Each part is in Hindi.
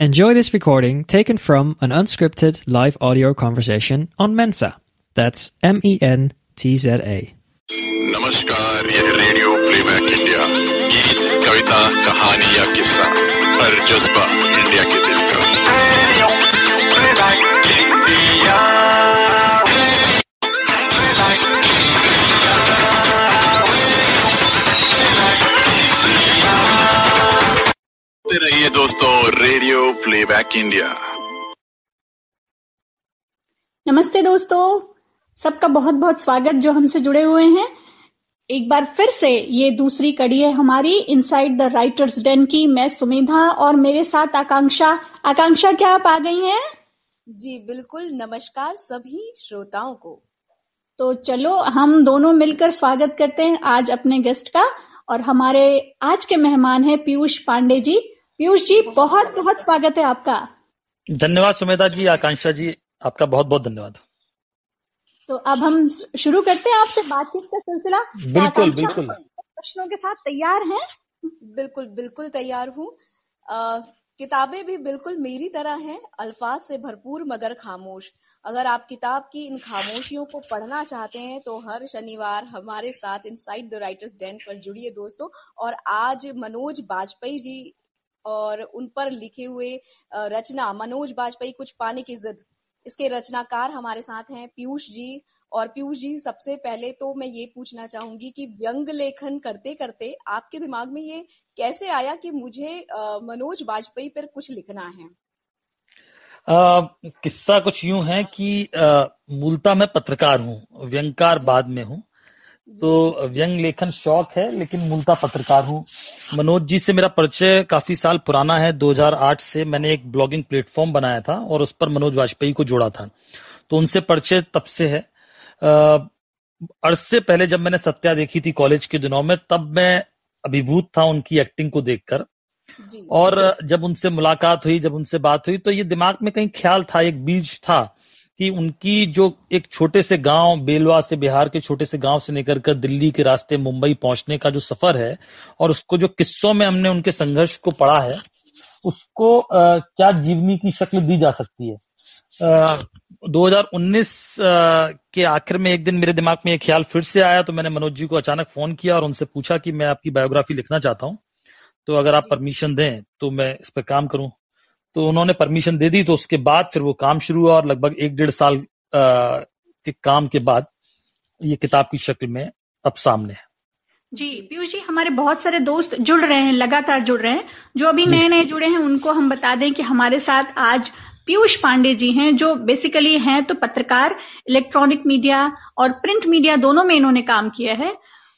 Enjoy this recording taken from an unscripted live audio conversation on Mensa. That's M E N T Z A. नमस्कार यह रेडियो प्लेबैक इंडिया गीत कविता कहानी या किस्सा हर जज्बा इंडिया के दिल का सुनते रहिए दोस्तों रेडियो प्लेबैक इंडिया नमस्ते दोस्तों सबका बहुत बहुत स्वागत जो हमसे जुड़े हुए हैं। एक बार फिर से ये दूसरी कड़ी है हमारी इनसाइड द राइटर्स डेन की। मैं सुमेधा और मेरे साथ आकांक्षा। आकांक्षा क्या आप आ गई हैं? जी बिल्कुल। नमस्कार सभी श्रोताओं को। तो चलो हम दोनों मिलकर स्वागत करते हैं आज अपने गेस्ट का। और हमारे आज के मेहमान हैं पीयूष पांडे जी। पीयूष जी बहुत बहुत स्वागत है आपका। धन्यवाद सुमेधा जी आकांक्षा जी आपका बहुत बहुत धन्यवाद। तो अब हम शुरू करते हैं आपसे बातचीत का सिलसिला। बिल्कुल, बिल्कुल। प्रश्नों के साथ तैयार हैं? बिल्कुल बिल्कुल तैयार हूँ। किताबें भी बिल्कुल मेरी तरह हैं अल्फाज से भरपूर मगर खामोश। अगर आप किताब की इन खामोशियों को पढ़ना चाहते हैं तो हर शनिवार हमारे साथ इनसाइड द राइटर्स डेन पर जुड़िए दोस्तों। और आज मनोज बाजपेयी जी और उन पर लिखे हुए रचना मनोज बाजपेयी कुछ पाने की जिद। इसके रचनाकार हमारे साथ हैं पीयूष जी। और पीयूष जी, सबसे पहले तो मैं ये पूछना चाहूँगी कि व्यंग लेखन करते करते आपके दिमाग में ये कैसे आया कि मुझे मनोज बाजपेयी पर कुछ लिखना है? किस्सा कुछ यूँ है कि मूलतः मैं पत्रकार हूँ व्यंगकार बाद में हूँ। तो व्यंग लेखन शौक है लेकिन मूलतः पत्रकार हूँ। मनोज जी से मेरा परिचय काफ़ी साल पुराना है 2008 से मैंने एक ब्लॉगिंग प्लेटफॉर्म बनाया था और उस पर मनोज वाजपेयी को जोड़ा था। तो उनसे परिचय तब से है। अर्ज़ से पहले जब मैंने सत्या देखी थी कॉलेज के दिनों में तब मैं अभिभूत था उनकी एक्टिंग को देखकर। और जब उनसे मुलाकात हुई जब उनसे बात हुई तो ये दिमाग में कहीं ख्याल था एक बीज था। कि उनकी जो एक छोटे से गाँव बेलवा से बिहार के छोटे से गाँव से निकल कर दिल्ली के रास्ते मुंबई पहुँचने का जो सफ़र है और उसको जो किस्सों में हमने उनके संघर्ष को पढ़ा है उसको अ, क्या जीवनी की शक्ल दी जा सकती है? अ, 2019 अ, के आखिर में एक दिन मेरे दिमाग में एक ख्याल फिर से आया तो मैंने मनोज जी को अचानक फ़ोन किया और उनसे पूछा कि मैं आपकी बायोग्राफी लिखना चाहता हूँ तो अगर आप परमिशन दें तो मैं इस पर काम करूँ। तो उन्होंने परमिशन दे दी तो उसके बाद फिर वो काम शुरू हुआ और लगभग एक डेढ़ साल के काम के बाद ये किताब की शक्ल में अब सामने है। जी पीयूष जी हमारे बहुत सारे दोस्त जुड़ रहे हैं लगातार जुड़ रहे हैं। जो अभी नए नए जुड़े हैं उनको हम बता दें कि हमारे साथ आज पीयूष पांडे जी हैं जो बेसिकली हैं तो पत्रकार इलेक्ट्रॉनिक मीडिया और प्रिंट मीडिया दोनों में इन्होंने काम किया है।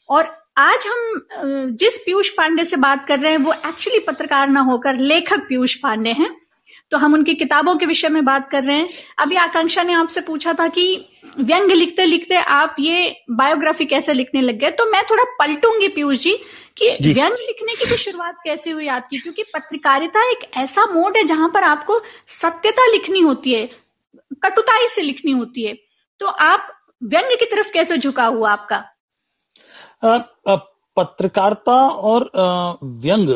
और आज हम जिस पीयूष पांडे से बात कर रहे हैं वो एक्चुअली पत्रकार ना होकर लेखक पीयूष पांडे हैं। तो हम उनकी किताबों के विषय में बात कर रहे हैं। अभी आकांक्षा ने आपसे पूछा था कि व्यंग लिखते लिखते आप ये बायोग्राफी कैसे लिखने लग गए? तो मैं थोड़ा पलटूँगी पीयूष जी कि जी। व्यंग लिखने की भी शुरुआत कैसे हुई आपकी? क्योंकि पत्रकारिता एक ऐसा मोड है जहाँ पर आपको सत्यता लिखनी होती है कटुताई से लिखनी होती है। तो आप व्यंग की तरफ़ कैसे झुका हुआ आपका? अ, अ, पत्रकारिता और व्यंग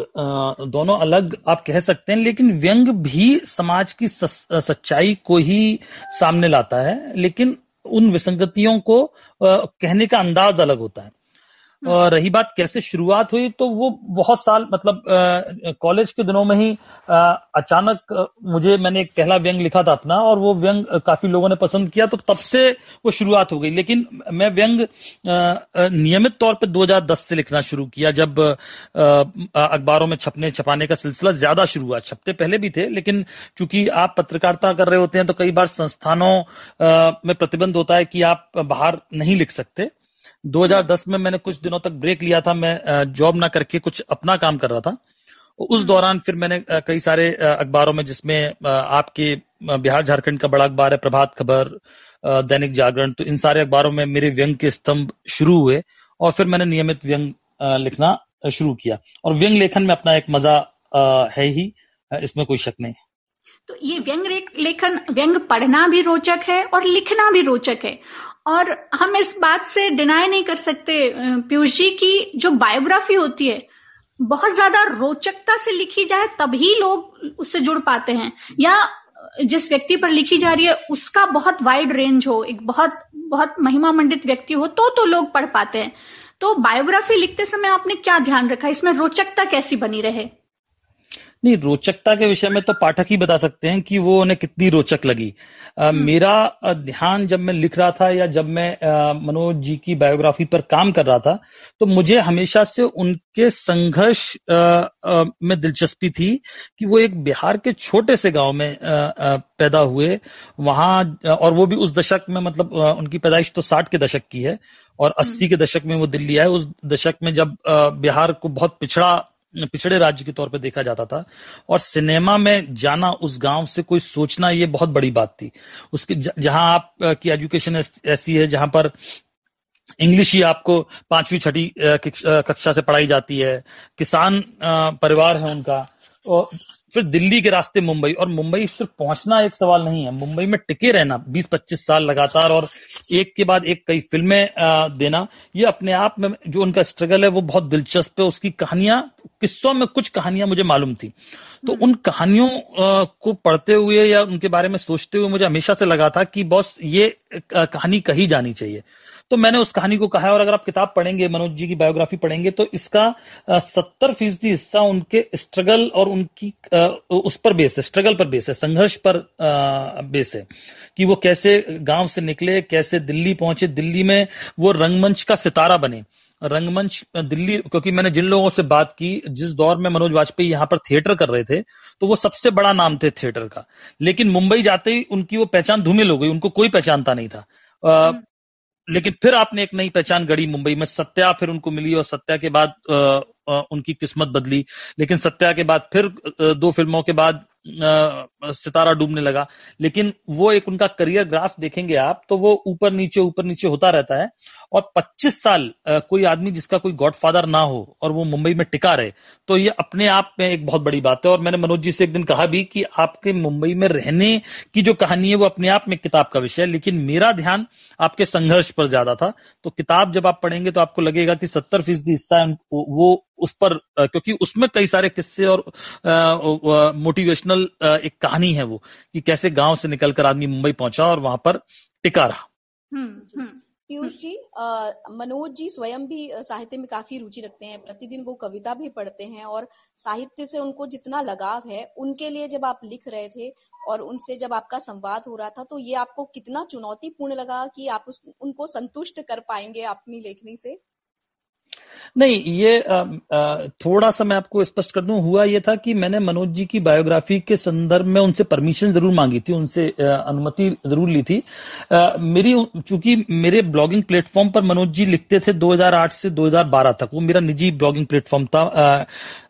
दोनों अलग आप कह सकते हैं, लेकिन व्यंग भी समाज की सच्चाई को ही सामने लाता है, लेकिन उन विसंगतियों को कहने का अंदाज अलग होता है। रही बात कैसे शुरुआत हुई तो वो बहुत साल मतलब कॉलेज के दिनों में ही अ, अचानक मुझे मैंने एक पहला व्यंग लिखा था अपना और वो व्यंग काफ़ी लोगों ने पसंद किया तो तब से वो शुरुआत हो गई। लेकिन मैं व्यंग नियमित तौर पे 2010 से लिखना शुरू किया जब अखबारों में छपने छपाने का सिलसिला ज़्यादा शुरू हुआ छपते पहले भी थे लेकिन चूँकि आप पत्रकारिता कर रहे होते हैं तो कई बार संस्थानों में प्रतिबंध होता है कि आप बाहर नहीं लिख सकते। 2010 में मैंने कुछ दिनों तक ब्रेक लिया था मैं जॉब ना करके कुछ अपना काम कर रहा था। उस दौरान फिर मैंने कई सारे अखबारों में जिसमें आपके बिहार झारखंड का बड़ा अखबार है प्रभात खबर दैनिक जागरण तो इन सारे अखबारों में मेरे व्यंग के स्तंभ शुरू हुए और फिर मैंने नियमित व्यंग लिखना शुरू किया। और व्यंग लेखन में अपना एक मज़ा है ही इसमें कोई शक नहीं। तो ये व्यंग लेखन व्यंग पढ़ना भी रोचक है और लिखना भी रोचक है। और हम इस बात से डिनाई नहीं कर सकते। पीयूष जी की जो बायोग्राफी होती है, बहुत ज़्यादा रोचकता से लिखी जाए तभी लोग उससे जुड़ पाते हैं। या जिस व्यक्ति पर लिखी जा रही है, उसका बहुत वाइड रेंज हो, एक बहुत बहुत महिमा मंडित व्यक्ति हो तो तो लोग पढ़ पाते हैं। तो बायोग्राफी लिखते समय आपने क्या ध्यान रखा? इसमें रोचकता कैसी बनी रहे? नहीं रोचकता के विषय में तो पाठक ही बता सकते हैं कि वो उन्हें कितनी रोचक लगी आ, हम्म। मेरा ध्यान जब मैं लिख रहा था या जब मैं मनोज जी की बायोग्राफी पर काम कर रहा था तो मुझे हमेशा से उनके संघर्ष में दिलचस्पी थी कि वो एक बिहार के छोटे से गाँव में आ, आ, पैदा हुए वहाँ और वो भी उस दशक में मतलब उनकी पैदाइश तो साठ के दशक की है और अस्सी हम्म। के दशक में वो दिल्ली आए उस दशक में जब बिहार को बहुत पिछड़ा पिछड़े राज्य के तौर पर देखा जाता था। और सिनेमा में जाना, उस गाँव से कोई सोचना, ये बहुत बड़ी बात थी। उसके जहाँ आप की एजुकेशन ऐसी है, जहाँ पर इंग्लिश ही आपको पांचवी, छठी कक्षा से पढ़ाई जाती है। किसान परिवार है उनका। और फिर दिल्ली के रास्ते मुंबई। और मुंबई सिर्फ़ पहुँचना एक सवाल नहीं है। मुंबई में टिके रहना 20-25 साल लगातार और एक के बाद एक कई फ़िल्में देना ये अपने आप में जो उनका स्ट्रगल है वो बहुत दिलचस्प है। उसकी कहानियाँ किस्सों में कुछ कहानियाँ मुझे मालूम थी। तो हम्म। उन कहानियों को पढ़ते हुए या उनके बारे में सोचते हुए मुझे हमेशा से लगा था कि बॉस ये कहानी कही जानी चाहिए। तो मैंने उस कहानी को कहा है, और अगर आप किताब पढ़ेंगे, मनोज जी की बायोग्राफी पढ़ेंगे तो इसका सत्तर फ़ीसदी हिस्सा उनके स्ट्रगल और उनकी उस पर बेस है स्ट्रगल पर बेस है, संघर्ष पर बेस है, कि वो कैसे गाँव से निकले, कैसे दिल्ली पहुँचे। दिल्ली में वो रंगमंच का सितारा बने। रंगमंच दिल्ली, क्योंकि मैंने जिन लोगों से बात की, जिस दौर में मनोज वाजपेयी यहाँ पर थिएटर कर रहे थे तो वो सबसे बड़ा नाम थे थिएटर का। लेकिन मुंबई जाते ही उनकी वो पहचान धूमिल हो गई, उनको कोई पहचानता नहीं था। हम्म। लेकिन फिर आपने एक नई पहचान गढ़ी मुंबई में। सत्या फिर उनको मिली और सत्या के बाद आ, आ, उनकी किस्मत बदली। लेकिन सत्या के बाद फिर दो फ़िल्मों के बाद सितारा डूबने लगा। लेकिन वो एक उनका करियर ग्राफ देखेंगे आप तो वो ऊपर नीचे ऊपर नीचे होता रहता है। और 25 साल कोई आदमी जिसका कोई गॉडफादर ना हो और वो मुंबई में टिका रहे तो ये अपने आप में एक बहुत बड़ी बात है। और मैंने मनोज जी से एक दिन कहा भी कि आपके मुंबई में रहने की जो कहानी है, वो अपने आप में किताब का विषय है, लेकिन मेरा ध्यान आपके संघर्ष पर ज़्यादा था। तो किताब जब आप पढ़ेंगे तो आपको लगेगा कि सत्तर फ़ीसदी हिस्सा वो उस पर क्योंकि उसमें कई सारे किस्से और मोटिवेशनल एक कहानी है वो कि कैसे गाँव से निकलकर आदमी मुंबई पहुँचा और वहाँ पर टिका रहा। हम्म, हम्म। पीयूष जी मनोज जी स्वयं भी साहित्य में काफ़ी रुचि रखते हैं प्रतिदिन वो कविता भी पढ़ते हैं और साहित्य से उनको जितना लगाव है उनके लिए जब आप लिख रहे थे और उनसे जब आपका संवाद हो रहा था तो ये आपको कितना चुनौतीपूर्ण लगा कि आप उस, उनको संतुष्ट कर पाएँगे अपनी लेखनी से? नहीं ये आ, आ, थोड़ा सा मैं आपको स्पष्ट कर दूँ हुआ ये था कि मैंने मनोज जी की बायोग्राफी के संदर्भ में उनसे परमिशन ज़रूर मांगी थी उनसे अनुमति ज़रूर ली थी। आ, मेरी चूँकि मेरे ब्लॉगिंग प्लेटफॉर्म पर मनोज जी लिखते थे 2008 से 2012 तक वो मेरा निजी ब्लॉगिंग प्लेटफॉर्म था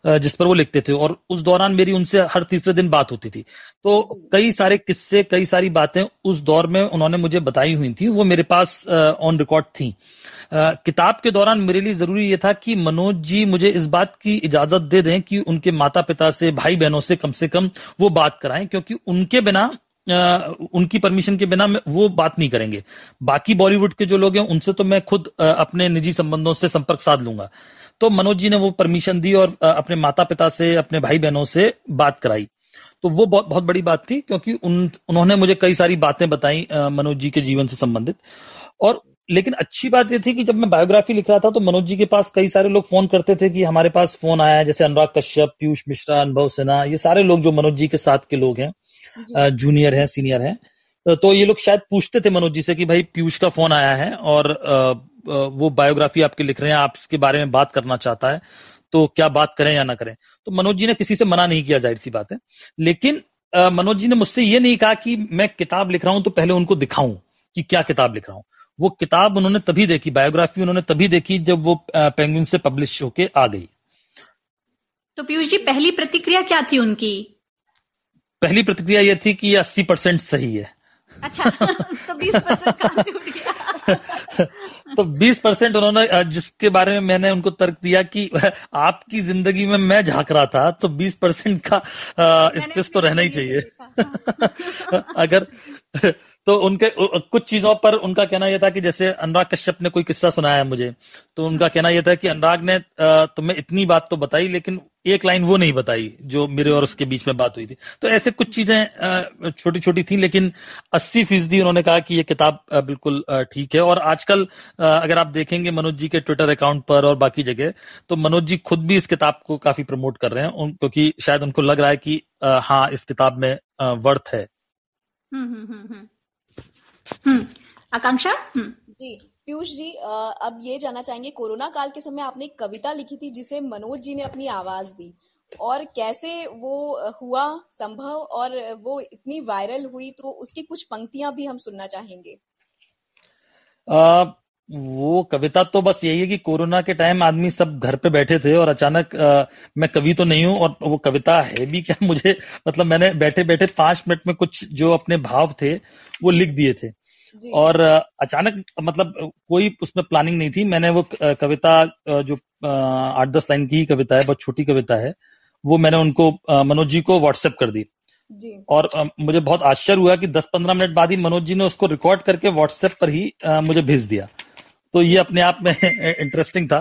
जिस पर वो लिखते थे और उस दौरान मेरी उनसे हर तीसरे दिन बात होती थी। तो कई सारे किस्से कई सारी बातें उस दौर में उन्होंने मुझे बताई हुई थी वो मेरे पास ऑन रिकॉर्ड थी। किताब के दौरान मेरे लिए ज़रूरी ये था कि मनोज जी मुझे इस बात की इजाज़त दे दें कि उनके माता पिता से भाई बहनों से कम से कम वो बात कराएँ क्योंकि उनके बिना आ, उनकी परमिशन के बिना वो बात नहीं करेंगे। बाकी बॉलीवुड के जो लोग हैं उनसे तो मैं खुद आ, अपने निजी संबंधों से संपर्क साध लूँगा। तो मनोज जी ने वो परमिशन दी और अपने माता पिता से अपने भाई बहनों से बात कराई। तो वो बहुत बहुत बड़ी बात थी क्योंकि उन उन्होंने मुझे कई सारी बातें बताई मनोज जी के जीवन से संबंधित। और लेकिन अच्छी बात यह थी कि जब मैं बायोग्राफी लिख रहा था तो मनोज जी के पास कई सारे लोग फ़ोन करते थे कि हमारे पास फ़ोन आया है जैसे अनुराग कश्यप पीयूष मिश्रा अनुभव सिन्हा ये सारे लोग जो मनोज जी के साथ के लोग हैं जूनियर हैं सीनियर हैं। तो ये लोग शायद पूछते थे मनोज जी से कि भाई पीयूष का फ़ोन आया है और वो बायोग्राफी आपके लिख रहे हैं आप इसके बारे में बात करना चाहता है तो क्या बात करें या ना करें? तो मनोज जी ने किसी से मना नहीं किया ज़ाहिर सी बात है। लेकिन मनोज जी ने मुझसे ये नहीं कहा कि मैं किताब लिख रहा हूँ तो पहले उनको दिखाऊँ कि क्या किताब लिख रहा हूँ। वो किताब उन्होंने तभी देखी बायोग्राफी उन्होंने तभी देखी जब वो पेंगुइन से पब्लिश होके आ गई। तो पीयूष जी पहली प्रतिक्रिया क्या थी उनकी? पहली प्रतिक्रिया यह थी कि ये अस्सी परसेंट सही है। अच्छा तो बीस परसेंट तो बीस परसेंट उन्होंने जिसके बारे में मैंने उनको तर्क दिया कि आपकी ज़िंदगी में मैं झाँक रहा था तो बीस परसेंट का स्पेस तो रहना ही चाहिए। अगर तो उनके कुछ चीज़ों पर उनका कहना यह था कि जैसे अनुराग कश्यप ने कोई किस्सा सुनाया है मुझे तो उनका कहना यह था कि अनुराग ने तुम्हें इतनी बात तो बताई लेकिन एक लाइन वो नहीं बताई जो मेरे और उसके बीच में बात हुई थी। तो ऐसे कुछ चीज़ें छोटी छोटी थी लेकिन अस्सी फ़ीसदी उन्होंने कहा कि ये किताब बिल्कुल ठीक है। और आजकल अगर आप देखेंगे मनोज जी के ट्विटर अकाउंट पर और बाकी जगह तो मनोज जी खुद भी इस किताब को काफ़ी प्रमोट कर रहे हैं क्योंकि शायद उनको लग रहा है कि हाँ इस किताब में वर्थ है। हम्म हम्म हम्म, हम्म। आकांक्षा? हम्म। जी पीयूष जी अब ये जानना चाहेंगे कोरोना काल के समय आपने एक कविता लिखी थी जिसे मनोज जी ने अपनी आवाज़ दी। और कैसे वो हुआ संभव और वो इतनी वायरल हुई तो उसकी कुछ पंक्तियाँ भी हम सुनना चाहेंगे। आ, वो कविता तो बस यही है कि कोरोना के टाइम आदमी सब घर पे बैठे थे और अचानक आ, मैं कवि तो नहीं हूँ और वो कविता है भी क्या? मुझे मतलब मैंने बैठे बैठे पाँच मिनट में कुछ जो अपने भाव थे वो लिख दिए थे। और अचानक मतलब कोई उसमें प्लानिंग नहीं थी। मैंने वो कविता जो आठ दस लाइन की कविता है बहुत छोटी कविता है वो मैंने उनको मनोज जी को व्हाट्सएप कर दी। जी। और मुझे बहुत आश्चर्य हुआ कि 10-15 मिनट बाद ही मनोज जी ने उसको रिकॉर्ड करके व्हाट्सएप पर ही मुझे भेज दिया। तो ये अपने आप में इंटरेस्टिंग था।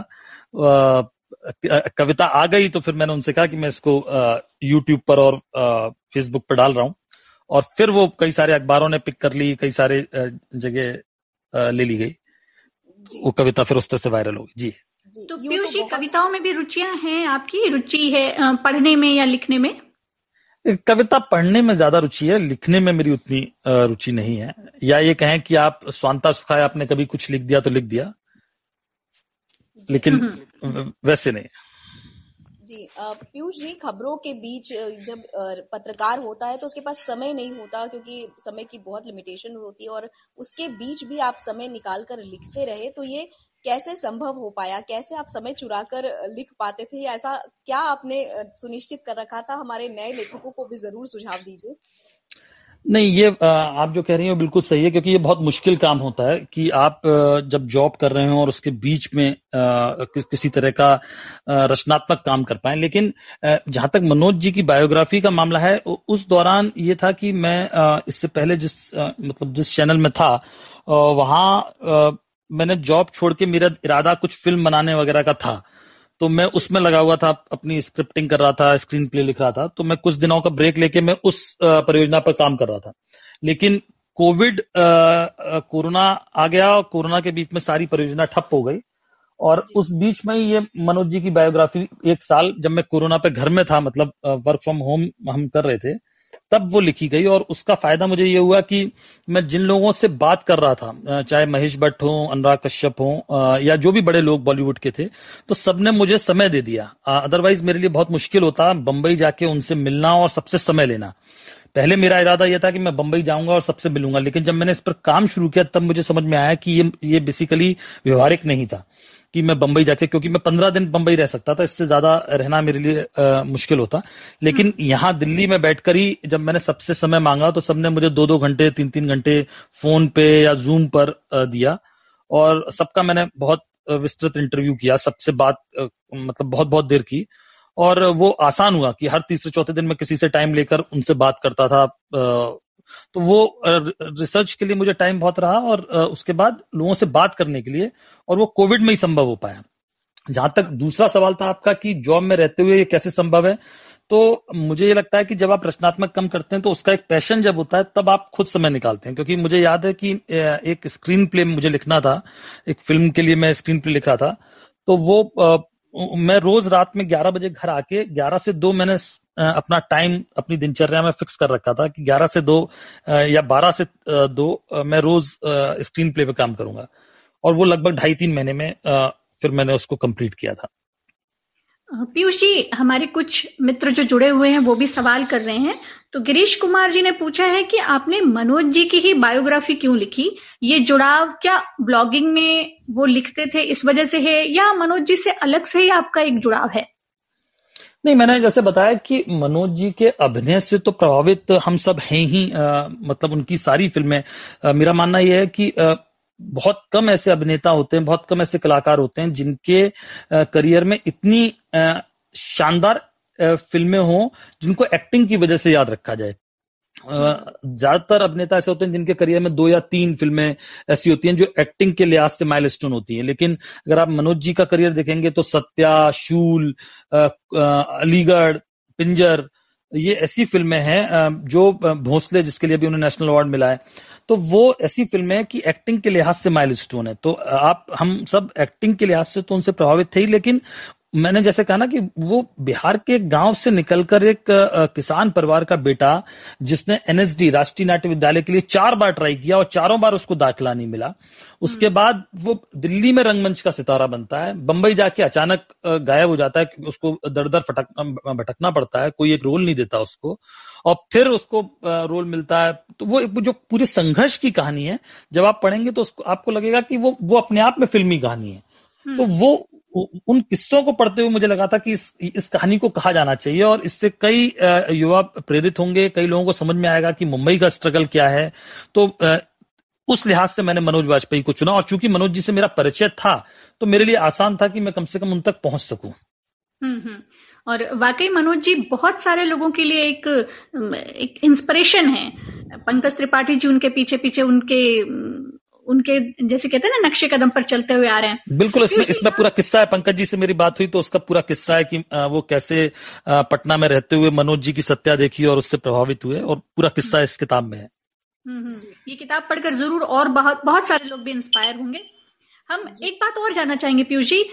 कविता आ गई तो फिर मैंने उनसे कहा कि मैं इसको यूट्यूब पर और फेसबुक पर डाल रहा हूँ। और फिर वो कई सारे अखबारों ने पिक कर ली कई सारे जगह ले ली गई। वो कविता फिर उस तरह से वायरल होगी जी। तो पीयूष जी कविताओं में भी रुचियाँ हैं? आपकी रुचि है पढ़ने में या लिखने में? कविता पढ़ने में ज़्यादा रुचि है लिखने में मेरी उतनी रुचि नहीं है। या ये कहें कि आप स्वांता सुखाए आपने कभी कुछ लिख दिया तो लिख दिया? लेकिन वैसे नहीं। जी पीयूष जी खबरों के बीच जब पत्रकार होता है तो उसके पास समय नहीं होता क्योंकि समय की बहुत लिमिटेशन होती है और उसके बीच भी आप समय निकाल कर लिखते रहे तो ये कैसे संभव हो पाया? कैसे आप समय चुरा कर लिख पाते थे? ऐसा क्या आपने सुनिश्चित कर रखा था? हमारे नए लेखकों को भी ज़रूर सुझाव दीजिए। नहीं, ये आप जो कह रही हो बिल्कुल सही है, क्योंकि ये बहुत मुश्किल काम होता है कि आप जब जॉब कर रहे हो और उसके बीच में किसी तरह का रचनात्मक काम कर पाए। लेकिन जहाँ तक मनोज जी की बायोग्राफी का मामला है उस दौरान ये था कि मैं इससे पहले जिस मतलब जिस चैनल में था वहाँ मैंने जॉब छोड़ के मेरा इरादा कुछ फ़िल्म बनाने वगैरह का था तो मैं उसमें लगा हुआ था अपनी स्क्रिप्टिंग कर रहा था स्क्रीन प्ले लिख रहा था तो मैं कुछ दिनों का ब्रेक लेके मैं उस परियोजना पर काम कर रहा था। लेकिन कोविड कोरोना आ गया और कोरोना के बीच में सारी परियोजना ठप हो गई और उस बीच में ही ये मनोज जी की बायोग्राफी एक साल जब मैं कोरोना पे घर में था मतलब वर्क फ्रॉम होम हम कर रहे थे तब वो लिखी गई और उसका फ़ायदा मुझे ये हुआ कि मैं जिन लोगों से बात कर रहा था चाहे महेश भट्ट हो, अनुराग कश्यप हो या जो भी बड़े लोग बॉलीवुड के थे तो सबने मुझे समय दे दिया। अदरवाइज़ मेरे लिए बहुत मुश्किल होता बंबई जाके उनसे मिलना और सबसे समय लेना। पहले मेरा इरादा यह था कि मैं बंबई जाऊँगा और सबसे मिलूँगा, लेकिन जब मैंने इस पर काम शुरू किया, तब मुझे समझ में आया कि ये ये बेसिकली व्यवहारिक नहीं था। कि मैं बंबई जाके क्योंकि मैं पंद्रह दिन बंबई रह सकता था इससे ज़्यादा रहना मेरे लिए आ, मुश्किल होता। लेकिन हम्म। यहाँ दिल्ली में बैठकर ही जब मैंने सबसे समय मांगा तो सबने मुझे दो दो घंटे तीन तीन घंटे फ़ोन पे या जूम पर दिया। और सबका मैंने बहुत विस्तृत इंटरव्यू किया सबसे बात मतलब बहुत बहुत देर की। और वो आसान हुआ कि हर तीसरे चौथे दिन में किसी से टाइम लेकर उनसे बात करता था तो वो रिसर्च के लिए मुझे टाइम बहुत रहा और उसके बाद लोगों से बात करने के लिए और वो कोविड में ही संभव हो पाया। जहाँ तक दूसरा सवाल था आपका कि जॉब में रहते हुए ये कैसे संभव है तो मुझे ये लगता है कि जब आप रचनात्मक कम करते हैं तो उसका एक पैशन जब होता है तब आप खुद समय निकालते हैं। क्योंकि मुझे याद है कि एक स्क्रीन प्ले मुझे लिखना था, एक फ़िल्म के लिए मैं स्क्रीन प्ले लिख रहा था तो वो मैं रोज रात में 11 बजे घर आके 11 से 2 मैंने अपना टाइम, अपनी दिनचर्या में फिक्स कर रखा था कि 11 से 2 या 12 से 2 मैं रोज स्क्रीन प्ले पे काम करूँगा। और वो लगभग ढाई तीन महीने में फिर मैंने उसको कंप्लीट किया था। पीयूष जी हमारे कुछ मित्र जो जुड़े हुए हैं वो भी सवाल कर रहे हैं। तो गिरीश कुमार जी ने पूछा है कि आपने मनोज जी की ही बायोग्राफी क्यों लिखी? ये जुड़ाव क्या ब्लॉगिंग में वो लिखते थे इस वजह से है या मनोज जी से अलग से ही आपका एक जुड़ाव है? नहीं मैंने जैसे बताया कि मनोज जी के अभिनय से तो प्रभावित हम सब हैं ही आ, मतलब उनकी सारी फ़िल्में। आ, मेरा मानना यह है कि आ, बहुत कम ऐसे अभिनेता होते हैं, बहुत कम ऐसे कलाकार होते हैं जिनके करियर में इतनी शानदार फ़िल्में हों जिनको एक्टिंग की वजह से याद रखा जाए। ज़्यादातर अभिनेता ऐसे होते हैं जिनके करियर में दो या तीन फ़िल्में ऐसी होती हैं जो एक्टिंग के लिहाज से माइलस्टोन होती हैं। लेकिन अगर आप मनोज जी का करियर देखेंगे तो सत्या, शूल अलीगढ़, पिंजर, ये ऐसी फ़िल्में हैं जो भोसले जिसके लिए भी उन्हें नेशनल अवार्ड मिला है। तो वो ऐसी फ़िल्में हैं कि एक्टिंग के लिहाज से माइल स्टोन है। तो आप हम सब एक्टिंग के लिहाज से तो उनसे प्रभावित थे ही लेकिन मैंने जैसे कहा ना कि वो बिहार के गाँव से निकलकर एक किसान परिवार का बेटा जिसने एनएसडी राष्ट्रीय नाट्य विद्यालय के लिए चार बार ट्राई किया और चारों बार उसको दाखिला नहीं मिला। उसके हम्म। बाद वो दिल्ली में रंगमंच का सितारा बनता है। बंबई जाके अचानक गायब हो जाता है उसको दर दर फटक भटकना पड़ता है। कोई एक रोल नहीं देता उसको। और फिर उसको रोल मिलता है तो वो जो पूरे संघर्ष की कहानी है जब आप पढ़ेंगे तो उसको आपको लगेगा कि वो वो अपने आप में फिल्मी कहानी है तो हम्म। वो उन किस्सों को पढ़ते हुए मुझे लगा था कि इस इस कहानी को कहा जाना चाहिए और इससे कई युवा प्रेरित होंगे कई लोगों को समझ में आएगा कि मुंबई का स्ट्रगल क्या है तो उस लिहाज से मैंने मनोज वाजपेयी को चुना और चूँकि मनोज जी से मेरा परिचय था तो मेरे लिए आसान था कि मैं कम से कम उन तक पहुँच सकूँ हम्म, हम्म। और वाकई मनोज जी बहुत सारे लोगों के लिए एक एक इंस्पिरेशन है। पंकज त्रिपाठी जी उनके पीछे पीछे उनके उनके जैसे कहते हैं ना नक्शे कदम पर चलते हुए आ रहे हैं। बिल्कुल इसमें इसमें पूरा किस्सा है। पंकज जी से मेरी बात हुई तो उसका पूरा किस्सा है कि वो कैसे पटना में रहते हुए मनोज जी की सत्या देखी और उससे प्रभावित हुए और पूरा किस्सा इस किताब में है। हम्म, हम्म। ये किताब पढ़कर ज़रूर और बहुत बहुत सारे लोग भी इंस्पायर होंगे। हम एक बात और जानना चाहेंगे पीयूष जी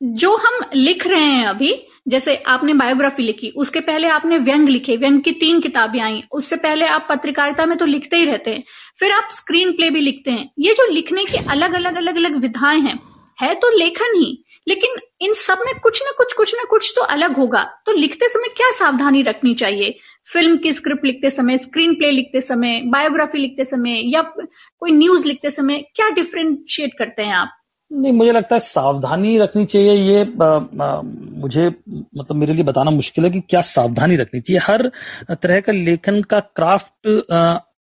जो हम लिख रहे हैं अभी, जैसे आपने बायोग्राफी लिखी, उसके पहले आपने व्यंग लिखे, व्यंग की तीन किताबें आई, उससे पहले आप पत्रकारिता में तो लिखते ही रहते हैं, फिर आप स्क्रीन प्ले भी लिखते हैं। ये जो लिखने की अलग अलग अलग अलग विधाएँ हैं, है तो लेखन ही, लेकिन इन सब में कुछ ना कुछ कुछ ना कुछ तो अलग होगा। तो लिखते समय क्या सावधानी रखनी चाहिए? फ़िल्म की स्क्रिप्ट लिखते समय स्क्रीन प्ले लिखते समय बायोग्राफी लिखते समय, या कोई न्यूज़ लिखते समय क्या डिफ्रेंशिएट करते हैं आप? नहीं मुझे लगता है सावधानी रखनी चाहिए ये आ, आ, मुझे मतलब मेरे लिए बताना मुश्किल है कि क्या सावधानी रखनी चाहिए हर तरह का लेखन का क्राफ्ट आ,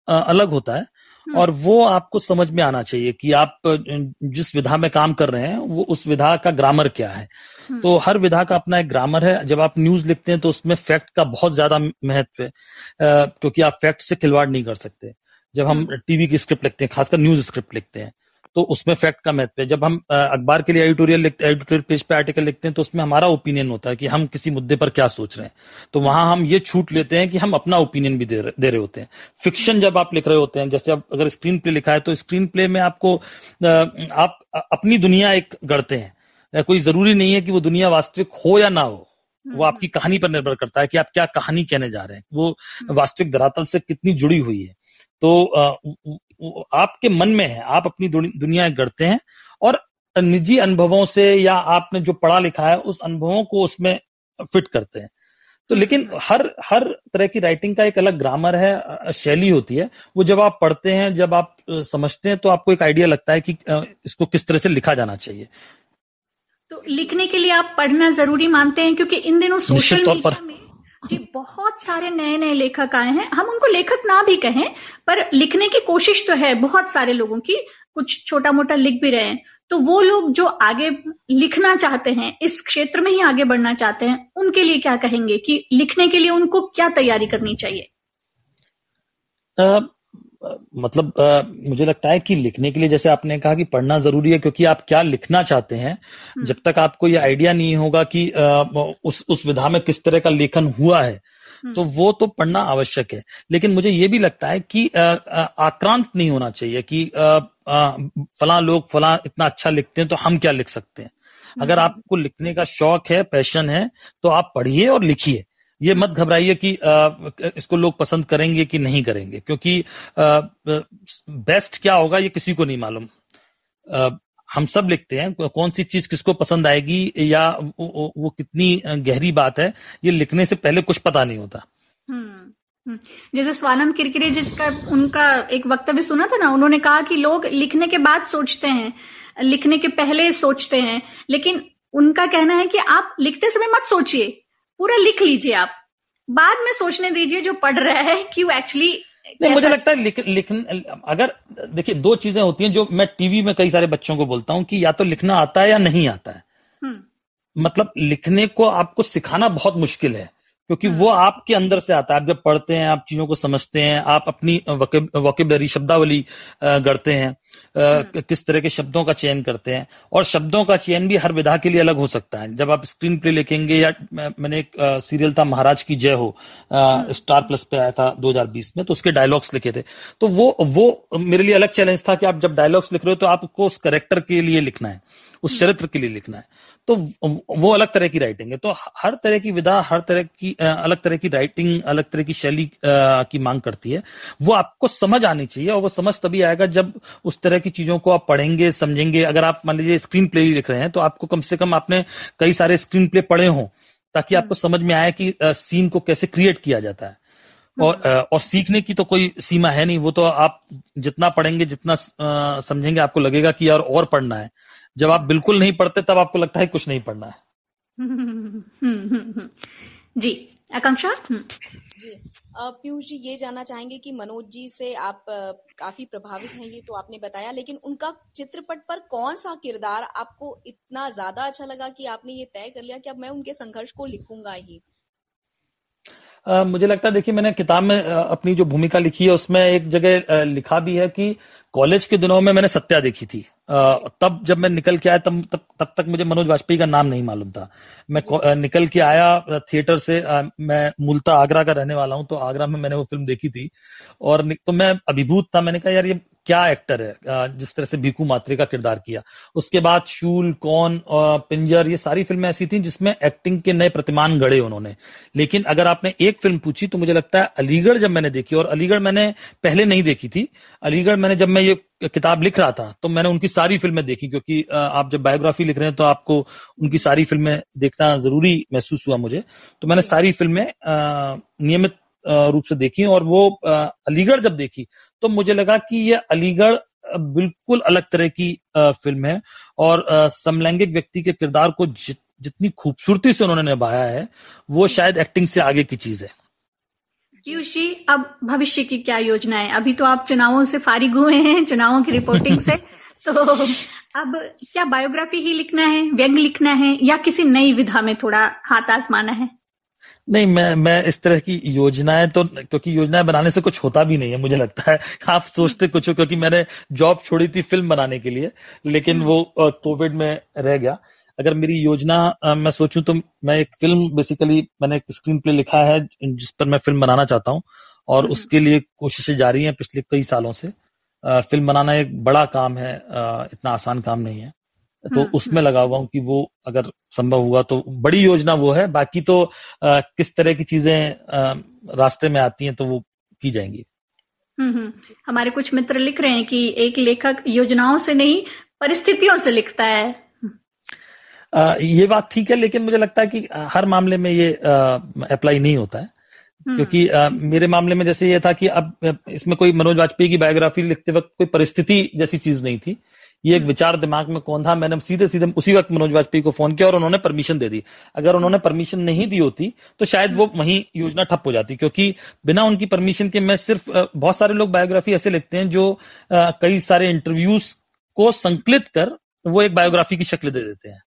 आ, अलग होता है हम्म। और वो आपको समझ में आना चाहिए कि आप जिस विधा में काम कर रहे हैं वो उस विधा का ग्रामर क्या है हम्म। तो हर विधा का अपना एक ग्रामर है जब आप न्यूज़ लिखते हैं तो उसमें फैक्ट का बहुत ज़्यादा महत्व है क्योंकि आप फैक्ट से खिलवाड़ नहीं कर सकते जब हम टीवी हम्म। की स्क्रिप्ट लिखते हैं खासकर न्यूज़ स्क्रिप्ट लिखते हैं तो उसमें फैक्ट का महत्व है जब हम अखबार के लिए एडिटोरियल लिखते एडिटोरियल पेज पे आर्टिकल लिखते हैं तो उसमें हमारा ओपिनियन होता है कि हम किसी मुद्दे पर क्या सोच रहे हैं। तो वहाँ हम ये छूट लेते हैं कि हम अपना ओपिनियन भी दे, दे रहे होते हैं। फिक्शन जब आप लिख रहे होते हैं जैसे आप अगर स्क्रीन प्ले लिखा है तो स्क्रीन प्ले में आपको आप अपनी दुनिया एक गढ़ते हैं। कोई ज़रूरी नहीं है कि वो दुनिया वास्तविक हो या ना हो। वो आपकी कहानी पर निर्भर करता है कि आप क्या कहानी कहने जा रहे हैं। वो वास्तविक धरातल से कितनी जुड़ी हुई है। तो आपके मन में है आप अपनी दुनिया गढ़ते हैं और निजी अनुभवों से या आपने जो पढ़ा लिखा है उस अनुभवों को उसमें फिट करते हैं। तो लेकिन हर हर तरह की राइटिंग का एक अलग ग्रामर है शैली होती है। वो जब आप पढ़ते हैं जब आप समझते हैं तो आपको एक आइडिया लगता है कि इसको किस तरह से लिखा जाना चाहिए। तो लिखने के लिए आप पढ़ना ज़रूरी मानते हैं? क्योंकि इन दिनों सोशल मीडिया में जी, बहुत सारे नए नए लेखक आए हैं। हम उनको लेखक ना भी कहें, पर लिखने की कोशिश तो है बहुत सारे लोगों की। कुछ छोटा मोटा लिख भी रहे हैं। तो वो लोग जो आगे लिखना चाहते हैं, इस क्षेत्र में ही आगे बढ़ना चाहते हैं, उनके लिए क्या कहेंगे कि लिखने के लिए उनको क्या तैयारी करनी चाहिए? मतलब आ, मुझे लगता है कि लिखने के लिए जैसे आपने कहा कि पढ़ना ज़रूरी है क्योंकि आप क्या लिखना चाहते हैं हम्म। जब तक आपको ये आइडिया नहीं होगा कि आ, उस उस विधा में किस तरह का लेखन हुआ है हम्म। तो वो तो पढ़ना आवश्यक है लेकिन मुझे ये भी लगता है कि आक्रांत नहीं होना चाहिए कि फला लोग फला इतना अच्छा लिखते हैं तो हम क्या लिख सकते हैं अगर हम्म। आपको लिखने का शौक है पैशन है तो आप पढ़िए और लिखिए ये मत घबराइए कि इसको लोग पसंद करेंगे कि नहीं करेंगे क्योंकि बेस्ट क्या होगा ये किसी को नहीं मालूम। हम सब लिखते हैं कौन सी चीज़ किसको पसंद आएगी या वो, वो कितनी गहरी बात है ये लिखने से पहले कुछ पता नहीं होता। हम्म, हम्म। जैसे स्वानंद किरकिरे जिसका उनका एक वक्तव्य सुना था ना उन्होंने कहा कि लोग लिखने के बाद सोचते हैं लिखने के पहले सोचते हैं लेकिन उनका कहना है कि आप लिखते समय मत सोचिए। पूरा लिख लीजिए आप। बाद में सोचने दीजिए जो पढ़ रहा है कि वो एक्चुअली नहीं मुझे लगता है लिख, लिख अगर देखिए दो चीज़ें होती हैं जो मैं टीवी में कई सारे बच्चों को बोलता हूँ कि या तो लिखना आता है या नहीं आता है। हम्म। मतलब लिखने को आपको सिखाना बहुत मुश्किल है। क्योंकि वो आपके अंदर से आता है आप जब पढ़ते हैं आप चीज़ों को समझते हैं आप अपनी वोकेबलरी शब्दावली गढ़ते हैं हम्म। किस तरह के शब्दों का चयन करते हैं और शब्दों का चयन भी हर विधा के लिए अलग हो सकता है जब आप स्क्रीन प्ले लिखेंगे या मैंने एक सीरियल था महाराज की जय हो स्टार हम्म। प्लस पे आया था 2020 में तो उसके डायलॉग्स लिखे थे तो वो वो मेरे लिए अलग चैलेंज था कि आप जब डायलॉग्स लिख रहे हो तो आपको उस करेक्टर के लिए लिखना है उस। चरित्र के लिए लिखना है तो वो अलग तरह की राइटिंग है। तो हर तरह की विधा हर तरह की अलग तरह की राइटिंग अलग तरह की शैली की मांग करती है। वो आपको समझ आनी चाहिए और वो समझ तभी आएगा जब उस तरह की चीज़ों को आप पढ़ेंगे समझेंगे। अगर आप मान लीजिए स्क्रीन प्ले लिख रहे हैं तो आपको कम से कम आपने कई सारे स्क्रीन प्ले पढ़े हों ताकि आपको हम्म। समझ में आए कि सीन को कैसे क्रिएट किया जाता है। और हम्म। और सीखने की तो कोई सीमा है नहीं। वो तो आप जितना पढ़ेंगे जितना समझेंगे आपको लगेगा कि यार और पढ़ना है। जब आप बिल्कुल नहीं पढ़ते तब आपको लगता है कुछ नहीं पढ़ना है। जी आकांक्षा? जी। पीयूष जी ये जानना चाहेंगे कि मनोज जी से आप काफ़ी प्रभावित हैं ये तो आपने बताया लेकिन उनका चित्रपट पर कौन सा किरदार आपको इतना ज़्यादा अच्छा लगा कि आपने ये तय कर लिया कि अब मैं उनके संघर्ष को लिखूँगा ही? Uh, मुझे लगता है देखिए मैंने किताब में अपनी जो भूमिका लिखी है उसमें एक जगह लिखा भी है कि कॉलेज के दिनों में मैंने सत्या देखी थी। तब जब मैं निकल के आया, तब तब तब तक मुझे मनोज वाजपेयी का नाम नहीं मालूम था। मैं निकल के आया थिएटर से मैं मूलता आगरा का रहने वाला हूँ तो आगरा में मैंने वो फ़िल्म देखी थी। और तो मैं अभिभूत था, मैंने कहा, यार, ये क्या एक्टर है? जिस तरह से भीकू मात्रे का किरदार किया। उसके बाद शूल, कौन पिंजर, ये सारी फ़िल्में ऐसी थी जिसमें एक्टिंग के नए प्रतिमान गढ़े उन्होंने। लेकिन अगर आपने एक फ़िल्म पूछी तो मुझे लगता है अलीगढ़ जब मैंने देखी, और अलीगढ़ मैंने पहले नहीं देखी थी, अलीगढ़ मैंने जब मैं ये किताब लिख रहा था तो मैंने उनकी सारी फ़िल्में देखी, क्योंकि आप जब बायोग्राफी लिख रहे हैं तो आपको उनकी सारी फ़िल्में देखना ज़रूरी महसूस हुआ मुझे। तो मैंने सारी फ़िल्में नियमित रूप से देखी और वो अलीगढ़ जब देखी तो मुझे लगा कि ये अलीगढ़ बिल्कुल अलग तरह की फ़िल्म है और समलैंगिक व्यक्ति के किरदार को जित, जितनी खूबसूरती से उन्होंने निभाया है वो शायद एक्टिंग से आगे की चीज़ है। पीयूषी अब भविष्य की क्या योजना है? अभी तो आप चुनावों से फारिग हुए हैं चुनावों की रिपोर्टिंग से। तो अब क्या बायोग्राफी ही लिखना है व्यंग लिखना है या किसी नई विधा में थोड़ा हाथ आजमाना है? नहीं मैं मैं इस तरह की योजनाएँ तो क्योंकि योजनाएँ बनाने से कुछ होता भी नहीं है मुझे लगता है आप सोचते कुछ हो क्योंकि मैंने जॉब छोड़ी थी फ़िल्म बनाने के लिए लेकिन हम्म। वो कोविड में रह गया अगर मेरी योजना मैं सोचूं तो मैं एक फ़िल्म बेसिकली मैंने एक स्क्रीन प्ले लिखा है जिस पर मैं फ़िल्म बनाना चाहता हूँ और हम्म। उसके लिए कोशिशें जारी हैं पिछले कई सालों से फ़िल्म बनाना एक बड़ा काम है इतना आसान काम नहीं है तो हम्म, उसमें लगा हुआ हूँ कि वो अगर संभव हुआ तो बड़ी योजना वो है। बाकी तो आ, किस तरह की चीज़ें रास्ते में आती हैं तो वो की जाएँगी। हम्म हमारे कुछ मित्र लिख रहे हैं कि एक लेखक योजनाओं से नहीं परिस्थितियों से लिखता है। आ, ये बात ठीक है लेकिन मुझे लगता है कि हर मामले में ये अप्लाई नहीं होता है। हम्म। क्योंकि आ, मेरे मामले में जैसे ये था कि अब इसमें कोई मनोज वाजपेयी की बायोग्राफी लिखते वक्त कोई परिस्थिति जैसी चीज़ नहीं थी। ये एक। विचार दिमाग में कौन था? मैंने सीधे सीधे उसी वक्त मनोज वाजपेयी को फ़ोन किया और उन्होंने परमिशन दे दी। अगर उन्होंने परमिशन नहीं दी होती तो शायद वो वहीं योजना ठप हो जाती क्योंकि बिना उनकी परमिशन के मैं सिर्फ़ बहुत सारे लोग बायोग्राफी ऐसे लिखते हैं जो कई सारे इंटरव्यूज़ को संकलित कर वो एक बायोग्राफी की शक्ल दे देते हैं।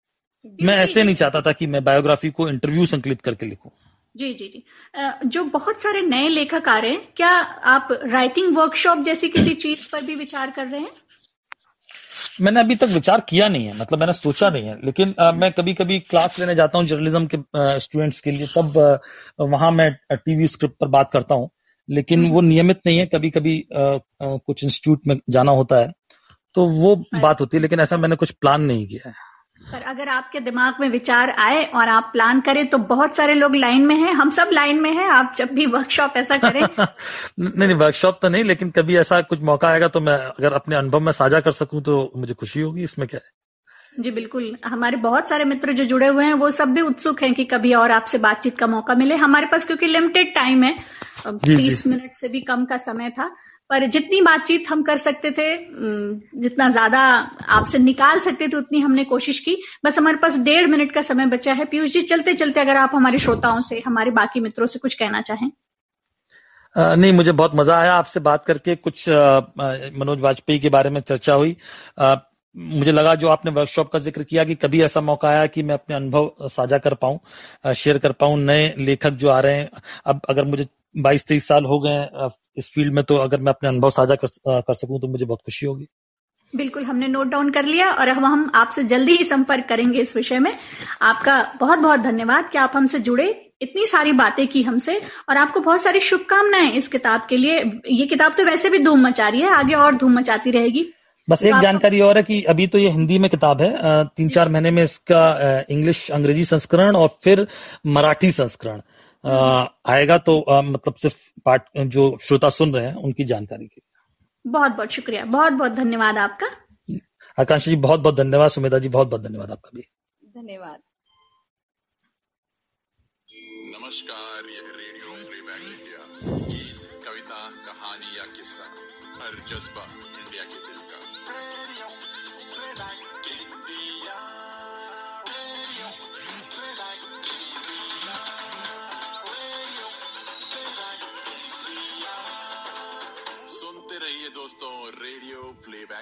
मैं ऐसे नहीं चाहता था कि मैं बायोग्राफी को इंटरव्यू संकलित करके लिखूं। जी जी जी। जो बहुत सारे नए लेखक आ रहे हैं क्या आप राइटिंग वर्कशॉप जैसी किसी चीज़ पर भी विचार कर रहे हैं? मैंने अभी तक विचार किया नहीं है मतलब मैंने सोचा नहीं है। लेकिन आ, मैं कभी कभी क्लास लेने जाता हूँ जर्नलिज्म के स्टूडेंट्स के लिए तब वहाँ मैं टीवी स्क्रिप्ट पर बात करता हूँ। लेकिन वो नियमित नहीं है कभी कभी आ, कुछ इंस्टीट्यूट में जाना होता है तो वो बात होती है लेकिन ऐसा मैंने कुछ प्लान नहीं किया है। पर अगर आपके दिमाग में विचार आए और आप प्लान करें तो बहुत सारे लोग लाइन में हैं। हम सब लाइन में हैं। आप जब भी वर्कशॉप ऐसा करें। नहीं नहीं वर्कशॉप तो नहीं लेकिन कभी ऐसा कुछ मौका आएगा तो मैं अगर अपने अनुभव में साझा कर सकूँ तो मुझे खुशी होगी। इसमें क्या है? जी बिल्कुल। हमारे बहुत सारे मित्र जो जुड़े हुए हैं वो सब भी उत्सुक हैं कि कभी और आपसे बातचीत का मौका मिले। हमारे पास क्योंकि लिमिटेड टाइम है तीस मिनट से भी कम का समय था। पर जितनी बातचीत हम कर सकते थे जितना ज़्यादा आपसे निकाल सकते थे उतनी हमने कोशिश की। बस हमारे पास डेढ़ मिनट का समय बचा है। पीयूष जी चलते चलते अगर आप हमारे श्रोताओं से हमारे बाकी मित्रों से कुछ कहना चाहें। आ, नहीं मुझे बहुत मज़ा आया आपसे बात करके। कुछ मनोज वाजपेयी के बारे में चर्चा हुई। आ, मुझे लगा जो आपने वर्कशॉप का ज़िक्र किया कि कभी ऐसा मौका आया कि मैं अपने अनुभव साझा कर पाऊँ शेयर कर पाऊँ नए लेखक जो आ रहे हैं। अब अगर मुझे बाईस तेईस साल हो गए इस फ़ील्ड में तो अगर मैं अपने अनुभव साझा कर, कर सकूँ तो मुझे बहुत खुशी होगी। बिल्कुल हमने नोट डाउन कर लिया और अब हम आपसे जल्दी ही संपर्क करेंगे इस विषय में। आपका बहुत बहुत धन्यवाद कि आप हमसे जुड़े इतनी सारी बातें की हमसे और आपको बहुत सारी शुभकामनाएँ इस किताब के लिए। ये किताब तो वैसे भी धूम मचा रही है आगे और धूम मचाती रहेगी। बस एक जानकारी और है कि अभी तो ये हिंदी में किताब है तीन चार महीने में इसका इंग्लिश अंग्रेज़ी संस्करण और फिर मराठी संस्करण। आएगा तो मतलब सिर्फ़ पाठ जो श्रोता सुन रहे हैं उनकी जानकारी के लिए। बहुत बहुत शुक्रिया। बहुत बहुत धन्यवाद आपका। आकांक्षा जी बहुत बहुत धन्यवाद। सुमेधा जी बहुत बहुत धन्यवाद आपका भी। धन्यवाद। नमस्कार यह रेडियो प्लेबैक इंडिया गीत कविता कहानी या किस्सा हर जज्बा।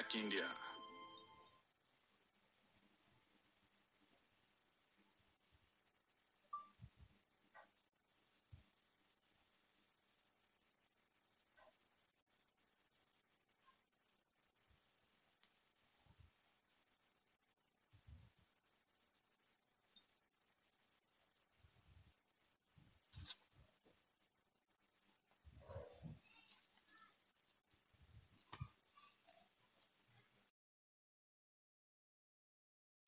Playback India